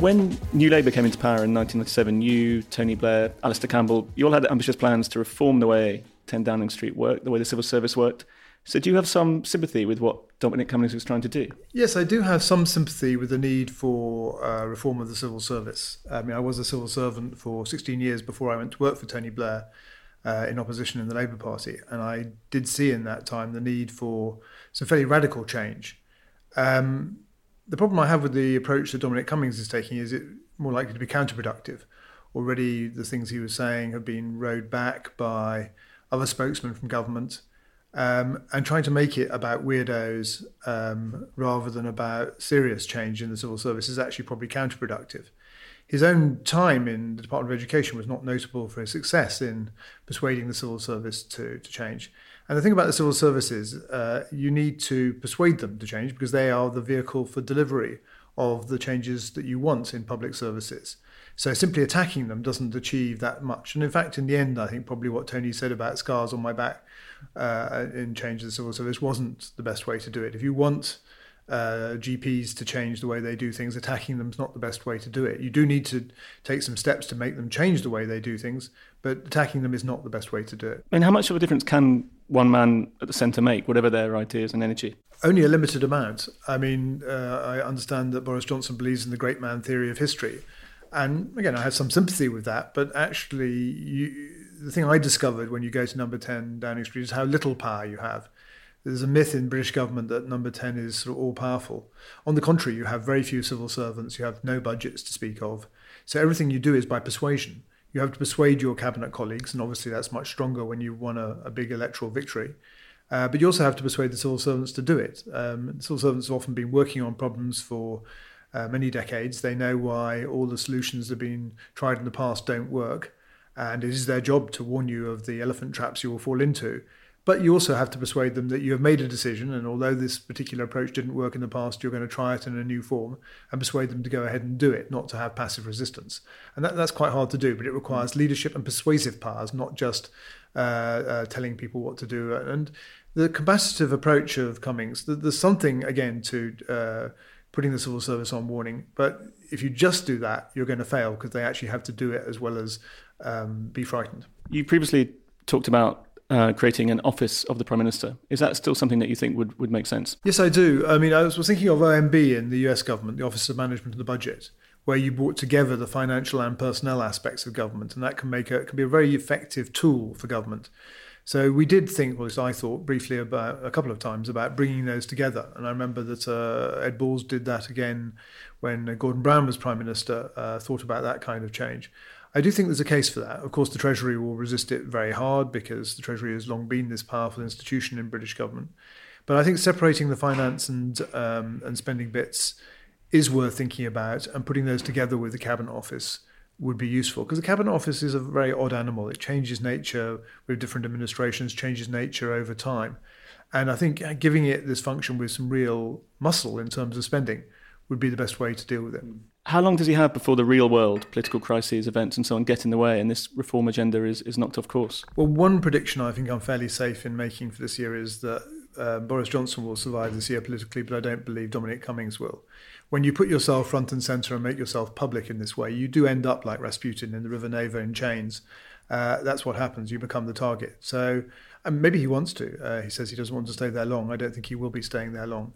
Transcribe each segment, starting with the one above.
When New Labour came into power in 1997, you, Tony Blair, Alastair Campbell, you all had ambitious plans to reform the way 10 Downing Street worked, the way the civil service worked. So, do you have some sympathy with what Dominic Cummings was trying to do? Yes, I do have some sympathy with the need for uh, reform of the civil service. I mean, I was a civil servant for 16 years before I went to work for Tony Blair uh, in opposition in the Labour Party, and I did see in that time the need for some fairly radical change. Um, the problem I have with the approach that Dominic Cummings is taking is it more likely to be counterproductive. Already, the things he was saying have been rowed back by other spokesmen from government um, and trying to make it about weirdos um, rather than about serious change in the civil service is actually probably counterproductive. His own time in the Department of Education was not notable for his success in persuading the civil service to, to change. And the thing about the civil service is uh, you need to persuade them to change because they are the vehicle for delivery of the changes that you want in public services. So simply attacking them doesn't achieve that much. And in fact, in the end, I think probably what Tony said about scars on my back uh, in change the civil service wasn't the best way to do it. If you want uh, GPs to change the way they do things, attacking them is not the best way to do it. You do need to take some steps to make them change the way they do things, but attacking them is not the best way to do it. And how much of a difference can one man at the centre make, whatever their ideas and energy? Only a limited amount. I mean, uh, I understand that Boris Johnson believes in the great man theory of history. And again, I have some sympathy with that, but actually, you, the thing I discovered when you go to number 10 Downing Street is how little power you have. There's a myth in British government that number 10 is sort of all powerful. On the contrary, you have very few civil servants, you have no budgets to speak of. So everything you do is by persuasion. You have to persuade your cabinet colleagues, and obviously that's much stronger when you won a, a big electoral victory. Uh, but you also have to persuade the civil servants to do it. Um, civil servants have often been working on problems for uh, many decades. They know why all the solutions that have been tried in the past don't work. And it is their job to warn you of the elephant traps you will fall into. But you also have to persuade them that you have made a decision, and although this particular approach didn't work in the past, you're going to try it in a new form and persuade them to go ahead and do it, not to have passive resistance. And that, that's quite hard to do, but it requires leadership and persuasive powers, not just uh, uh, telling people what to do. And the combative approach of Cummings, there's something, again, to. Uh, putting the civil service on warning. But if you just do that, you're going to fail because they actually have to do it as well as um, be frightened. You previously talked about uh, creating an office of the Prime Minister. Is that still something that you think would, would make sense? Yes, I do. I mean, I was, was thinking of OMB in the US government, the Office of Management and the Budget, where you brought together the financial and personnel aspects of government, and that can make a, can be a very effective tool for government. So we did think, well, I thought briefly about a couple of times about bringing those together. And I remember that uh, Ed Balls did that again when Gordon Brown was Prime Minister, uh, thought about that kind of change. I do think there's a case for that. Of course, the Treasury will resist it very hard because the Treasury has long been this powerful institution in British government. But I think separating the finance and um, and spending bits is worth thinking about, and putting those together with the Cabinet Office would be useful because the cabinet office is a very odd animal. It changes nature with different administrations, changes nature over time, and I think giving it this function with some real muscle in terms of spending would be the best way to deal with it. How long does he have before the real world, political crises, events, and so on, get in the way and this reform agenda is, is knocked off course? Well, one prediction I think I'm fairly safe in making for this year is that uh, Boris Johnson will survive this year politically, but I don't believe Dominic Cummings will when you put yourself front and center and make yourself public in this way, you do end up like Rasputin in the River Neva in chains. Uh, that's what happens. You become the target. So um, maybe he wants to. Uh, he says he doesn't want to stay there long. I don't think he will be staying there long.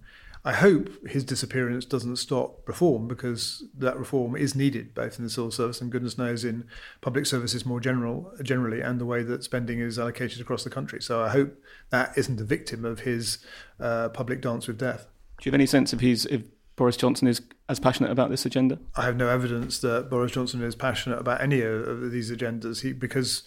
I hope his disappearance doesn't stop reform because that reform is needed both in the civil service and goodness knows in public services more general generally and the way that spending is allocated across the country. So I hope that isn't a victim of his uh, public dance with death. Do you have any sense if he's if Boris Johnson is as passionate about this agenda? I have no evidence that Boris Johnson is passionate about any of these agendas he, because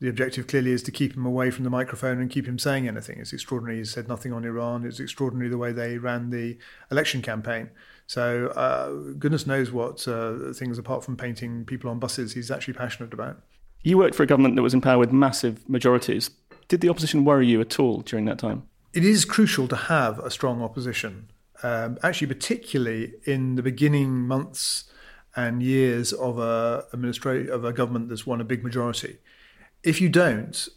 the objective clearly is to keep him away from the microphone and keep him saying anything. It's extraordinary he said nothing on Iran. It's extraordinary the way they ran the election campaign. So uh, goodness knows what uh, things apart from painting people on buses he's actually passionate about. You worked for a government that was in power with massive majorities. Did the opposition worry you at all during that time? It is crucial to have a strong opposition um, actually, particularly in the beginning months and years of a administra- of a government that's won a big majority. If you don't,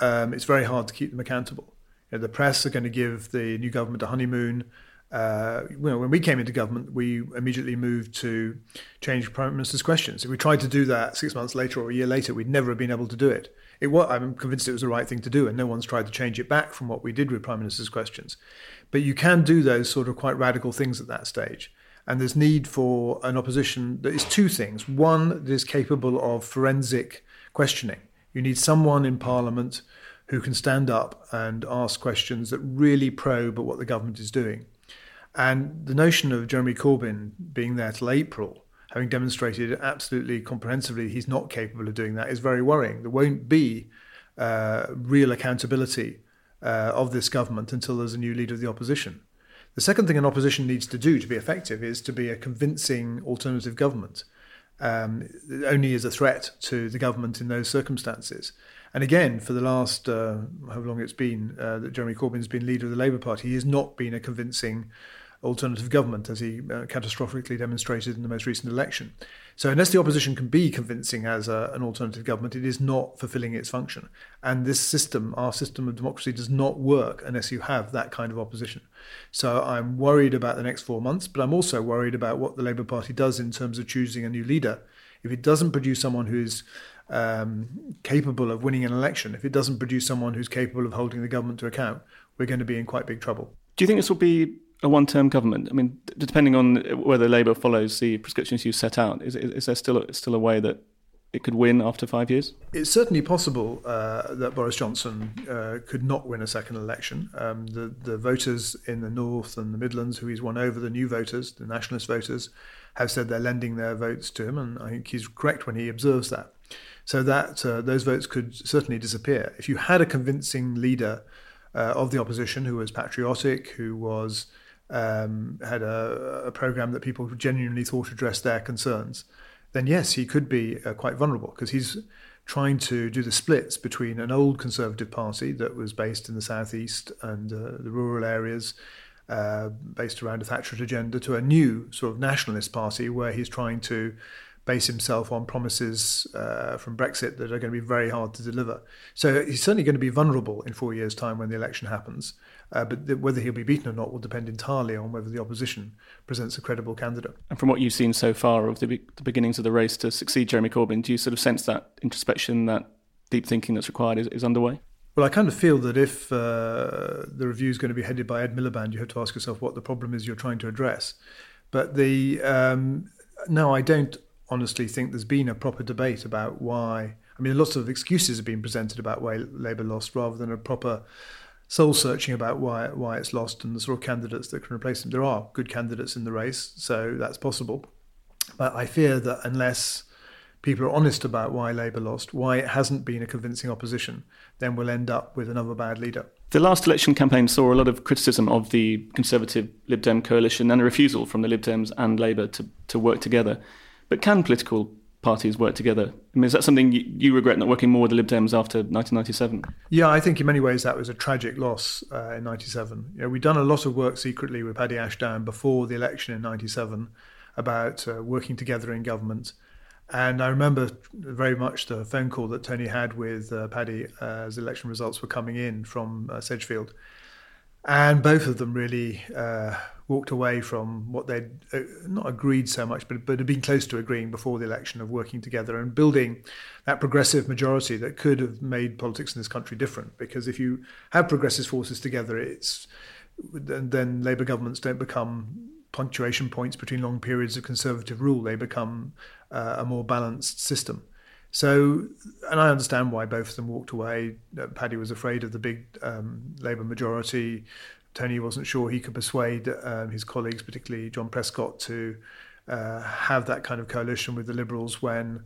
um, it's very hard to keep them accountable. You know, the press are going to give the new government a honeymoon. uh, you know, when we came into government, we immediately moved to change Prime Minister's questions. If we tried to do that six months later or a year later, we'd never have been able to do it. It was, I'm convinced it was the right thing to do, and no one's tried to change it back from what we did with Prime Minister's questions. But you can do those sort of quite radical things at that stage. And there's need for an opposition that is two things. One, that is capable of forensic questioning. You need someone in Parliament who can stand up and ask questions that really probe at what the government is doing. And the notion of Jeremy Corbyn being there till April, having demonstrated absolutely comprehensively he's not capable of doing that, is very worrying. There won't be uh, real accountability uh, of this government until there's a new leader of the opposition. The second thing an opposition needs to do to be effective is to be a convincing alternative government. Um, only as a threat to the government in those circumstances. And again, for the last, uh, how long it's been uh, that Jeremy Corbyn's been leader of the Labour Party, he has not been a convincing alternative government, as he uh, catastrophically demonstrated in the most recent election. So, unless the opposition can be convincing as a, an alternative government, it is not fulfilling its function. And this system, our system of democracy, does not work unless you have that kind of opposition. So, I'm worried about the next four months, but I'm also worried about what the Labour Party does in terms of choosing a new leader. If it doesn't produce someone who is um, capable of winning an election, if it doesn't produce someone who's capable of holding the government to account, we're going to be in quite big trouble. Do you think this will be a one-term government? I mean, depending on whether Labour follows the prescriptions you set out, is, is there still a, still a way that it could win after five years? It's certainly possible uh, that Boris Johnson uh, could not win a second election. Um, the, the voters in the North and the Midlands, who he's won over, the new voters, the nationalist voters, have said they're lending their votes to him, and I think he's correct when he observes that. So that uh, those votes could certainly disappear. If you had a convincing leader uh, of the opposition who was patriotic, who was um, had a, a program that people genuinely thought addressed their concerns, then yes, he could be uh, quite vulnerable because he's trying to do the splits between an old Conservative Party that was based in the southeast and uh, the rural areas, uh, based around a Thatcherite agenda, to a new sort of nationalist party where he's trying to base himself on promises uh, from Brexit that are going to be very hard to deliver. So he's certainly going to be vulnerable in four years' time when the election happens. Uh, but th- whether he'll be beaten or not will depend entirely on whether the opposition presents a credible candidate. And from what you've seen so far of the, be- the beginnings of the race to succeed Jeremy Corbyn, do you sort of sense that introspection, that deep thinking that's required is, is underway? Well, I kind of feel that if uh, the review is going to be headed by Ed Miliband, you have to ask yourself what the problem is you're trying to address. But the um, no, I don't honestly think there's been a proper debate about why. I mean, lots of excuses have been presented about why Labour lost, rather than a proper soul searching about why why it's lost and the sort of candidates that can replace them. There are good candidates in the race, so that's possible. But I fear that unless people are honest about why Labour lost, why it hasn't been a convincing opposition, then we'll end up with another bad leader. The last election campaign saw a lot of criticism of the Conservative Lib Dem coalition and a refusal from the Lib Dems and Labour to, to work together. But can political parties work together? I mean, is that something you, you, regret not working more with the Lib Dems after 1997? Yeah, I think in many ways that was a tragic loss uh, in 97. You know, we'd done a lot of work secretly with Paddy Ashdown before the election in 97 about uh, working together in government. And I remember very much the phone call that Tony had with uh, Paddy uh, as election results were coming in from uh, Sedgefield. And both of them really uh, walked away from what they'd uh, not agreed so much, but, but had been close to agreeing before the election of working together and building that progressive majority that could have made politics in this country different. Because if you have progressive forces together, it's then Labour governments don't become punctuation points between long periods of conservative rule. They become uh, a more balanced system. So, and I understand why both of them walked away. Paddy was afraid of the big um, Labour majority. Tony wasn't sure he could persuade um, his colleagues, particularly John Prescott, to uh, have that kind of coalition with the Liberals when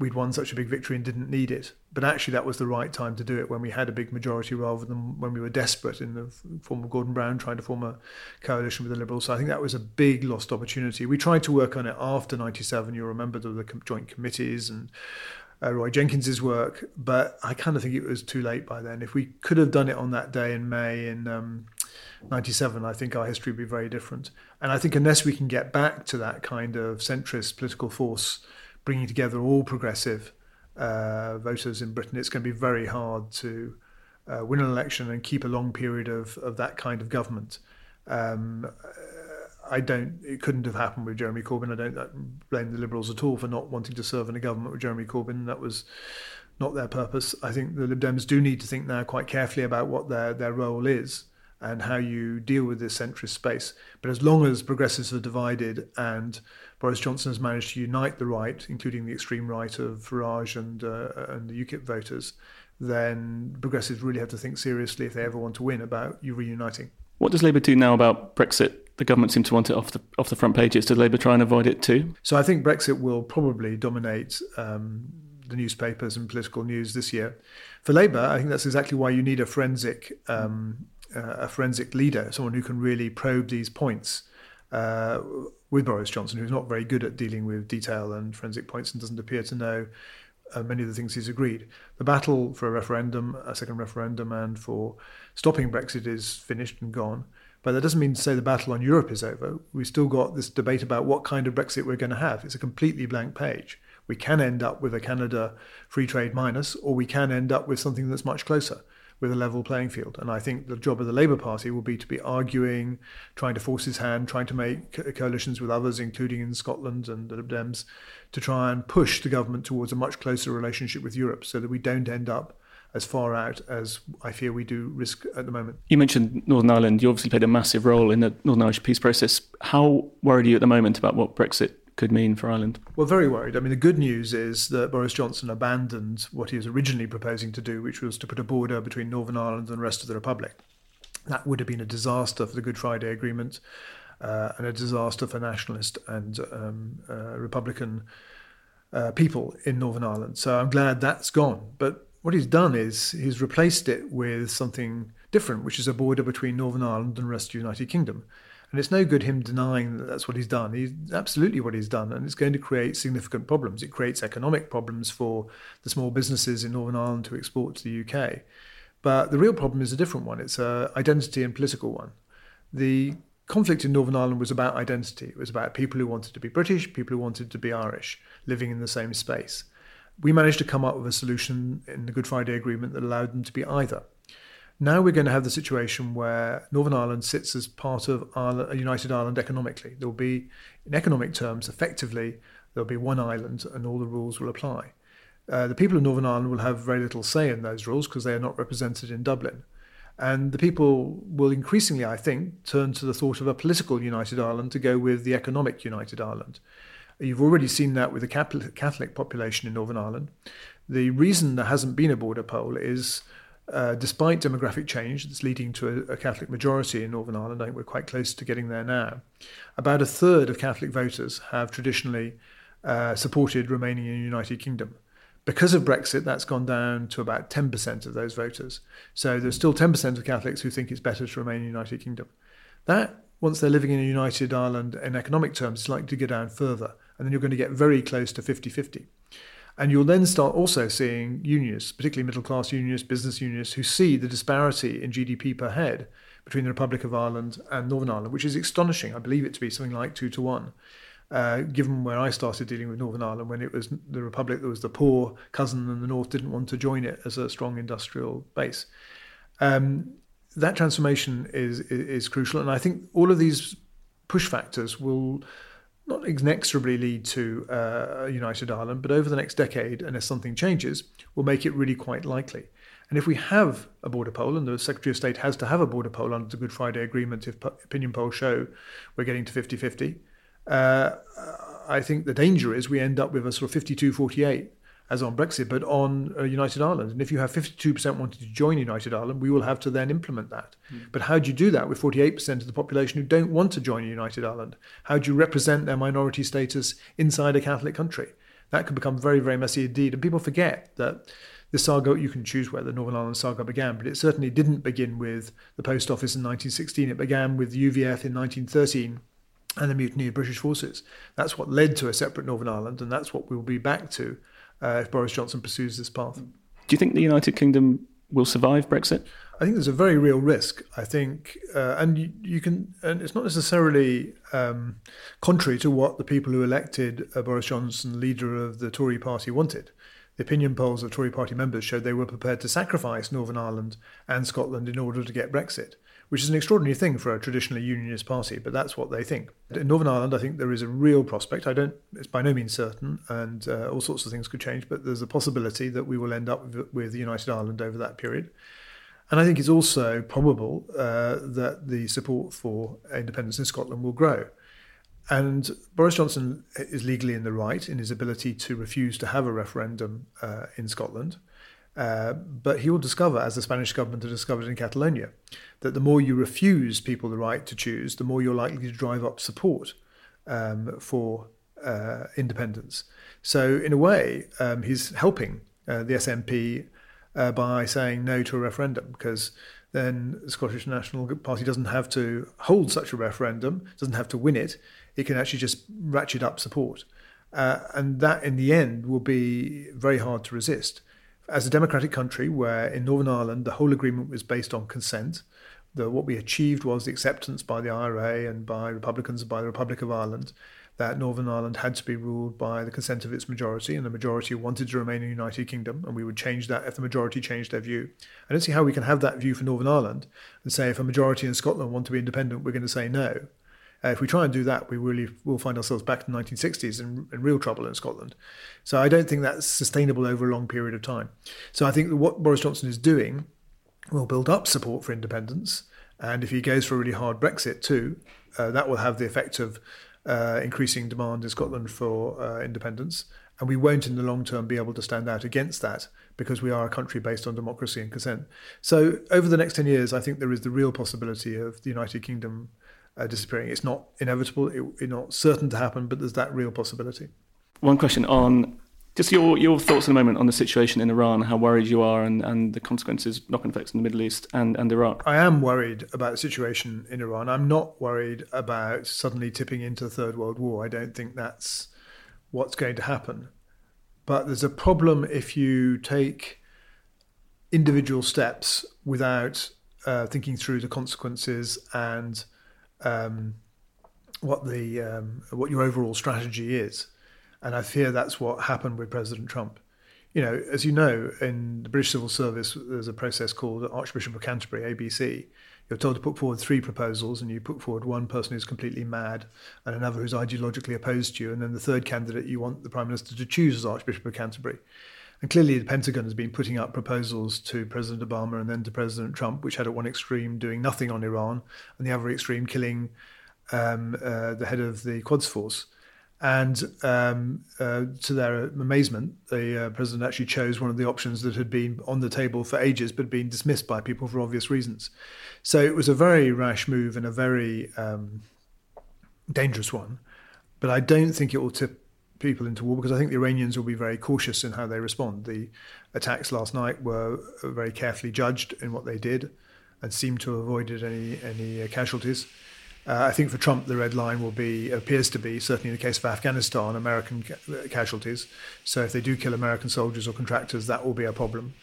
we'd won such a big victory and didn't need it. But actually, that was the right time to do it when we had a big majority rather than when we were desperate in the form of Gordon Brown trying to form a coalition with the Liberals. So I think that was a big lost opportunity. We tried to work on it after 97. You'll remember the joint committees and uh, Roy Jenkins's work, but I kind of think it was too late by then. If we could have done it on that day in May in um, 97, I think our history would be very different. And I think unless we can get back to that kind of centrist political force, bringing together all progressive uh, voters in Britain, it's going to be very hard to uh, win an election and keep a long period of, of that kind of government. Um, I don't. It couldn't have happened with Jeremy Corbyn. I don't blame the Liberals at all for not wanting to serve in a government with Jeremy Corbyn. That was not their purpose. I think the Lib Dems do need to think now quite carefully about what their their role is and how you deal with this centrist space. But as long as progressives are divided and Boris Johnson has managed to unite the right, including the extreme right of Farage and uh, and the UKIP voters, then progressives really have to think seriously if they ever want to win about you reuniting. What does Labour do now about Brexit? The government seems to want it off the off the front pages. Does Labour try and avoid it too? So I think Brexit will probably dominate um, the newspapers and political news this year. For Labour, I think that's exactly why you need a forensic um, a forensic leader, someone who can really probe these points. Uh, with Boris Johnson, who's not very good at dealing with detail and forensic points and doesn't appear to know uh, many of the things he's agreed. The battle for a referendum, a second referendum, and for stopping Brexit is finished and gone. But that doesn't mean to say the battle on Europe is over. We've still got this debate about what kind of Brexit we're going to have. It's a completely blank page. We can end up with a Canada free trade minus, or we can end up with something that's much closer with a level playing field. And I think the job of the Labour Party will be to be arguing, trying to force his hand, trying to make coalitions with others, including in Scotland and the Lib Dems, to try and push the government towards a much closer relationship with Europe so that we don't end up as far out as I fear we do risk at the moment. You mentioned Northern Ireland. You obviously played a massive role in the Northern Irish peace process. How worried are you at the moment about what Brexit could mean for Ireland? Well, very worried. I mean, the good news is that Boris Johnson abandoned what he was originally proposing to do, which was to put a border between Northern Ireland and the rest of the Republic. That would have been a disaster for the Good Friday Agreement uh, and a disaster for nationalist and um, uh, Republican uh, people in Northern Ireland. So I'm glad that's gone. But what he's done is he's replaced it with something different, which is a border between Northern Ireland and the rest of the United Kingdom. And it's no good him denying that that's what he's done. He's absolutely what he's done, and it's going to create significant problems. It creates economic problems for the small businesses in Northern Ireland to export to the UK. But the real problem is a different one. It's an identity and political one. The conflict in Northern Ireland was about identity. It was about people who wanted to be British, people who wanted to be Irish, living in the same space. We managed to come up with a solution in the Good Friday Agreement that allowed them to be either. Now we're going to have the situation where Northern Ireland sits as part of Ireland, United Ireland economically. There will be, in economic terms, effectively, there'll be one island and all the rules will apply. Uh, the people of Northern Ireland will have very little say in those rules because they are not represented in Dublin. And the people will increasingly, I think, turn to the thought of a political United Ireland to go with the economic United Ireland. You've already seen that with the Catholic population in Northern Ireland. The reason there hasn't been a border poll is uh, despite demographic change that's leading to a, a, Catholic majority in Northern Ireland, I think we're quite close to getting there now. About a third of Catholic voters have traditionally uh, supported remaining in the United Kingdom. Because of Brexit, that's gone down to about 10% of those voters. So there's still 10% of Catholics who think it's better to remain in the United Kingdom. That, once they're living in a united Ireland in economic terms, is likely to go down further. And then you're going to get very close to 50 50. And you'll then start also seeing unionists, particularly middle class unionists, business unionists, who see the disparity in GDP per head between the Republic of Ireland and Northern Ireland, which is astonishing. I believe it to be something like two to one. Uh, given where I started dealing with Northern Ireland, when it was the Republic that was the poor cousin and the North didn't want to join it as a strong industrial base. Um, that transformation is, is, is crucial, and I think all of these push factors will not inexorably lead to uh, a united Ireland, but over the next decade, unless something changes, will make it really quite likely. And if we have a border poll, and the Secretary of State has to have a border poll under the Good Friday Agreement if opinion polls show we're getting to 50 50, uh, I think the danger is we end up with a sort of 52 48 as on Brexit, but on uh, United Ireland. And if you have 52% wanting to join United Ireland, we will have to then implement that. Mm. But how do you do that with 48% of the population who don't want to join United Ireland? How do you represent their minority status inside a Catholic country? That could become very, very messy indeed. And people forget that the saga, you can choose where the Northern Ireland saga began, but it certainly didn't begin with the Post Office in 1916. It began with the UVF in 1913 and the mutiny of British forces. That's what led to a separate Northern Ireland, and that's what we'll be back to uh, if Boris Johnson pursues this path. Do you think the United Kingdom will survive Brexit? I think there's a very real risk. I think, uh, and you, you, can, and it's not necessarily um, contrary to what the people who elected uh, Boris Johnson, leader of the Tory party, wanted. The opinion polls of Tory party members showed they were prepared to sacrifice Northern Ireland and Scotland in order to get Brexit. Which is an extraordinary thing for a traditionally unionist party, but that's what they think. In Northern Ireland, I think there is a real prospect. I don't, it's by no means certain, and uh, all sorts of things could change, but there's a possibility that we will end up with, United Ireland over that period. And I think it's also probable uh, that the support for independence in Scotland will grow. And Boris Johnson is legally in the right in his ability to refuse to have a referendum uh, in Scotland. Uh, but he will discover, as the Spanish government has discovered in Catalonia, that the more you refuse people the right to choose, the more you're likely to drive up support um, for uh, independence. So, in a way, um, he's helping uh, the SNP uh, by saying no to a referendum because then the Scottish National Party doesn't have to hold such a referendum, doesn't have to win it. It can actually just ratchet up support. Uh, and that, in the end, will be very hard to resist as a democratic country where in Northern Ireland the whole agreement was based on consent, the, what we achieved was the acceptance by the IRA and by Republicans and by the Republic of Ireland that Northern Ireland had to be ruled by the consent of its majority, and the majority wanted to remain a United Kingdom, and we would change that if the majority changed their view. I don't see how we can have that view for Northern Ireland and say if a majority in Scotland want to be independent, we're going to say no. Uh, if we try and do that, we really will find ourselves back in the 1960s in, in, real trouble in Scotland. So I don't think that's sustainable over a long period of time. So I think that what Boris Johnson is doing will build up support for independence. And if he goes for a really hard Brexit too, uh, that will have the effect of uh, increasing demand in Scotland for uh, independence. And we won't in the long term be able to stand out against that because we are a country based on democracy and consent. So over the next 10 years, I think there is the real possibility of the United Kingdom uh, disappearing. It's not inevitable, it, it's not certain to happen, but there's that real possibility. One question on just your, your thoughts in a moment on the situation in Iran, how worried you are, and, and the consequences, knock on effects in the Middle East and, and Iraq. I am worried about the situation in Iran. I'm not worried about suddenly tipping into the Third World War. I don't think that's what's going to happen. But there's a problem if you take individual steps without uh, thinking through the consequences and um, what the um, what your overall strategy is, and I fear that's what happened with President Trump. You know, as you know, in the British Civil Service, there's a process called Archbishop of Canterbury (ABC). You're told to put forward three proposals, and you put forward one person who's completely mad, and another who's ideologically opposed to you, and then the third candidate you want the Prime Minister to choose as Archbishop of Canterbury. And clearly, the Pentagon has been putting up proposals to President Obama and then to President Trump, which had at one extreme doing nothing on Iran, and the other extreme killing um, uh, the head of the Quds Force. And um, uh, to their amazement, the uh, president actually chose one of the options that had been on the table for ages but been dismissed by people for obvious reasons. So it was a very rash move and a very um, dangerous one. But I don't think it will tip people into war because I think the Iranians will be very cautious in how they respond. The attacks last night were very carefully judged in what they did and seemed to have avoided any any uh, casualties. Uh, I think for Trump, the red line will be appears to be certainly in the case of Afghanistan, American ca- casualties. So if they do kill American soldiers or contractors, that will be a problem.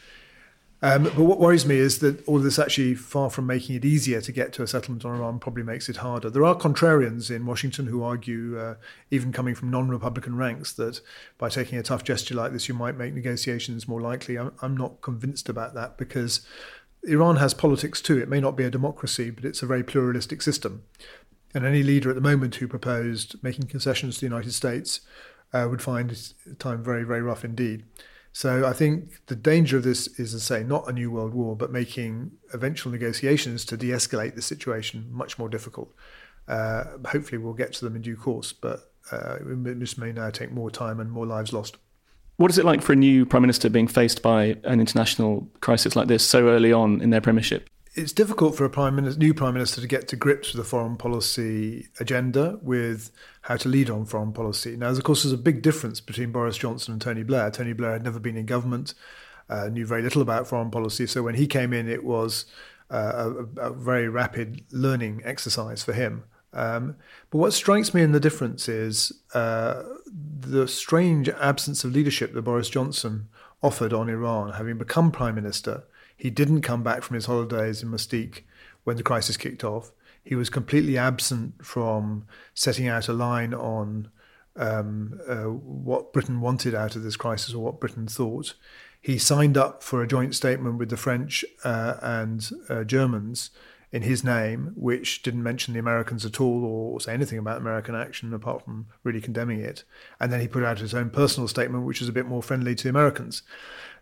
Um, but what worries me is that all of this actually, far from making it easier to get to a settlement on Iran, probably makes it harder. There are contrarians in Washington who argue, uh, even coming from non Republican ranks, that by taking a tough gesture like this, you might make negotiations more likely. I'm, I'm not convinced about that because Iran has politics too. It may not be a democracy, but it's a very pluralistic system. And any leader at the moment who proposed making concessions to the United States uh, would find time very, very rough indeed. So I think the danger of this is to say not a new world war, but making eventual negotiations to de-escalate the situation much more difficult. Uh, hopefully, we'll get to them in due course, but uh, this may now take more time and more lives lost. What is it like for a new prime minister being faced by an international crisis like this so early on in their premiership? It's difficult for a prime minister, new prime minister to get to grips with a foreign policy agenda, with how to lead on foreign policy. Now, of course, there's a big difference between Boris Johnson and Tony Blair. Tony Blair had never been in government, uh, knew very little about foreign policy. So when he came in, it was uh, a, a, very rapid learning exercise for him. Um, but what strikes me in the difference is uh, the strange absence of leadership that Boris Johnson offered on Iran, having become prime minister he didn't come back from his holidays in Mustique when the crisis kicked off. He was completely absent from setting out a line on um, uh, what Britain wanted out of this crisis or what Britain thought. He signed up for a joint statement with the French uh, and uh, Germans in his name, which didn't mention the Americans at all or say anything about American action apart from really condemning it. And then he put out his own personal statement, which was a bit more friendly to the Americans.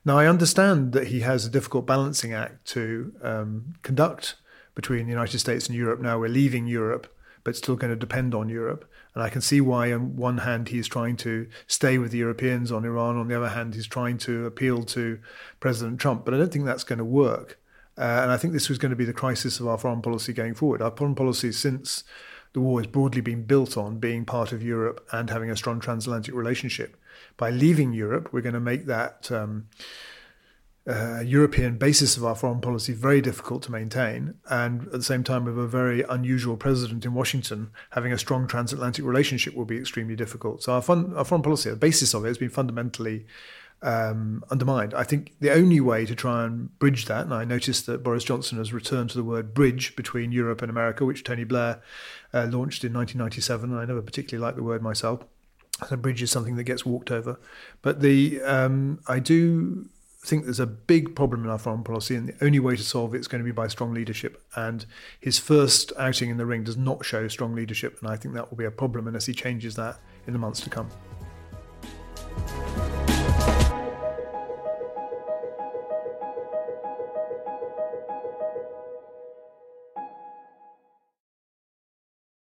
Now, I understand that he has a difficult balancing act to um, conduct between the United States and Europe. Now we're leaving Europe, but still going to depend on Europe. And I can see why, on one hand, he's trying to stay with the Europeans on Iran. On the other hand, he's trying to appeal to President Trump. But I don't think that's going to work. Uh, and I think this was going to be the crisis of our foreign policy going forward. Our foreign policy since the war has broadly been built on being part of Europe and having a strong transatlantic relationship. By leaving Europe, we're going to make that um, uh, European basis of our foreign policy very difficult to maintain. And at the same time, with a very unusual president in Washington, having a strong transatlantic relationship will be extremely difficult. So our, fun, our foreign policy, the basis of it, has been fundamentally um, undermined. I think the only way to try and bridge that, and I noticed that Boris Johnson has returned to the word bridge between Europe and America, which Tony Blair uh, launched in 1997. I never particularly liked the word myself. The bridge is something that gets walked over. But the um, I do think there's a big problem in our foreign policy, and the only way to solve it is going to be by strong leadership. And his first outing in the ring does not show strong leadership, and I think that will be a problem unless he changes that in the months to come.